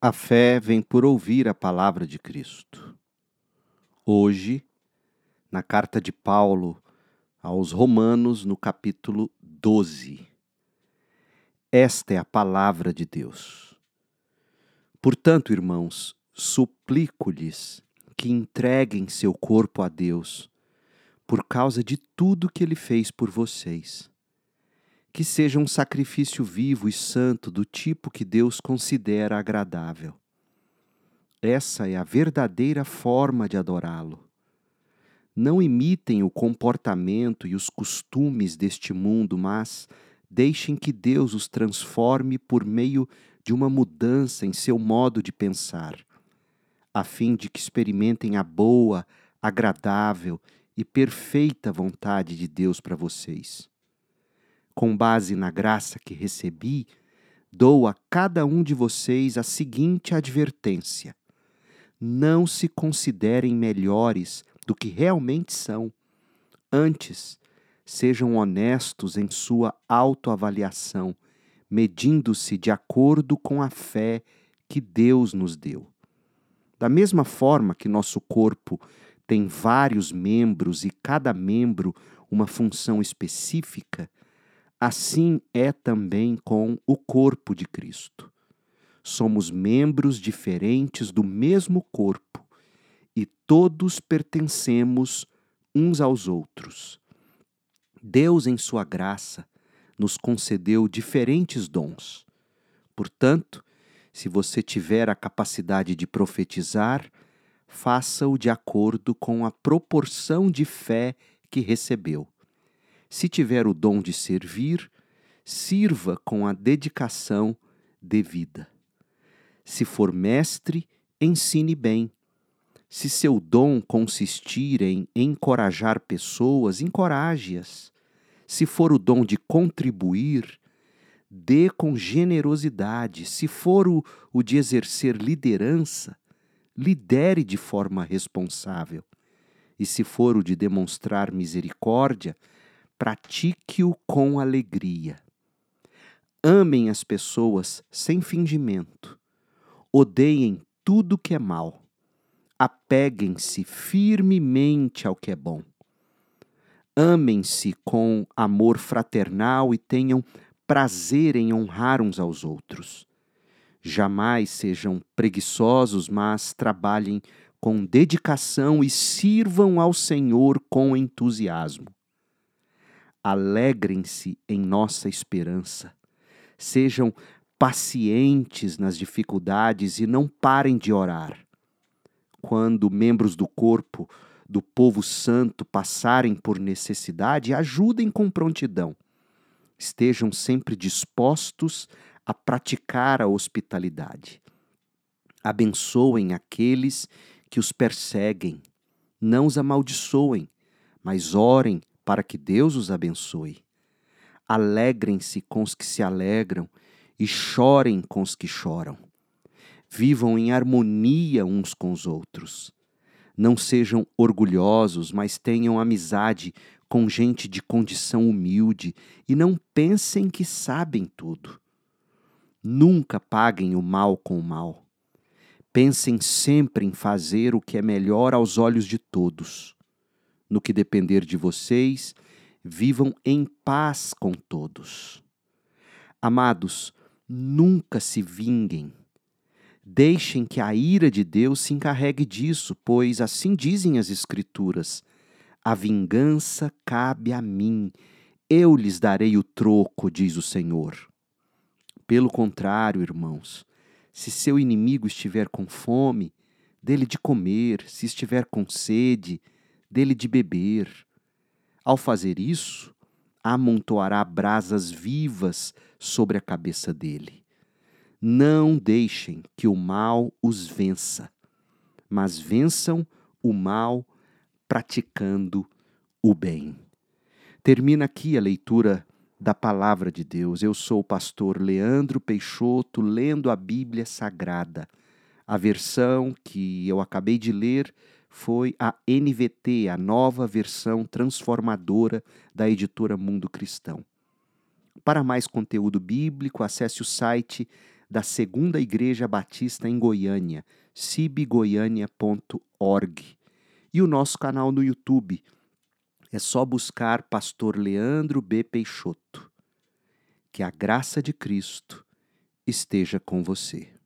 A fé vem por ouvir a palavra de Cristo. Hoje, na carta de Paulo aos Romanos, no capítulo 12. Esta é a palavra de Deus. Portanto, irmãos, suplico-lhes que entreguem seu corpo a Deus, por causa de tudo que ele fez por vocês que seja um sacrifício vivo e santo do tipo que Deus considera agradável. Essa é a verdadeira forma de adorá-lo. Não imitem o comportamento e os costumes deste mundo, mas deixem que Deus os transforme por meio de uma mudança em seu modo de pensar, a fim de que experimentem a boa, agradável e perfeita vontade de Deus para vocês com base na graça que recebi, dou a cada um de vocês a seguinte advertência: não se considerem melhores do que realmente são. Antes, sejam honestos em sua autoavaliação, medindo-se de acordo com a fé que Deus nos deu. Da mesma forma que nosso corpo tem vários membros e cada membro uma função específica, Assim é também com o corpo de Cristo. Somos membros diferentes do mesmo corpo e todos pertencemos uns aos outros. Deus, em Sua graça, nos concedeu diferentes dons. Portanto, se você tiver a capacidade de profetizar, faça-o de acordo com a proporção de fé que recebeu. Se tiver o dom de servir, sirva com a dedicação devida. Se for mestre, ensine bem. Se seu dom consistir em encorajar pessoas, encoraje-as. Se for o dom de contribuir, dê com generosidade. Se for o, o de exercer liderança, lidere de forma responsável. E se for o de demonstrar misericórdia, pratique-o com alegria. Amem as pessoas sem fingimento. Odeiem tudo que é mal. Apeguem-se firmemente ao que é bom. Amem-se com amor fraternal e tenham prazer em honrar uns aos outros. Jamais sejam preguiçosos, mas trabalhem com dedicação e sirvam ao Senhor com entusiasmo alegrem-se em nossa esperança. Sejam pacientes nas dificuldades e não parem de orar. Quando membros do corpo do povo santo passarem por necessidade, ajudem com prontidão. Estejam sempre dispostos a praticar a hospitalidade. Abençoem aqueles que os perseguem. Não os amaldiçoem, mas orem para que Deus os abençoe. Alegrem-se com os que se alegram e chorem com os que choram. Vivam em harmonia uns com os outros. Não sejam orgulhosos, mas tenham amizade com gente de condição humilde e não pensem que sabem tudo. Nunca paguem o mal com o mal. Pensem sempre em fazer o que é melhor aos olhos de todos no que depender de vocês, vivam em paz com todos. Amados, nunca se vinguem. Deixem que a ira de Deus se encarregue disso, pois assim dizem as Escrituras: a vingança cabe a mim, eu lhes darei o troco, diz o Senhor. Pelo contrário, irmãos, se seu inimigo estiver com fome, dele de comer, se estiver com sede, dele de beber. Ao fazer isso, amontoará brasas vivas sobre a cabeça dele. Não deixem que o mal os vença, mas vençam o mal praticando o bem. Termina aqui a leitura da palavra de Deus. Eu sou o pastor Leandro Peixoto, lendo a Bíblia Sagrada. A versão que eu acabei de ler foi a NVT, a nova versão transformadora da editora Mundo Cristão. Para mais conteúdo bíblico, acesse o site da Segunda Igreja Batista em Goiânia, cibgoiania.org, e o nosso canal no YouTube. É só buscar Pastor Leandro B. Peixoto. Que a graça de Cristo esteja com você.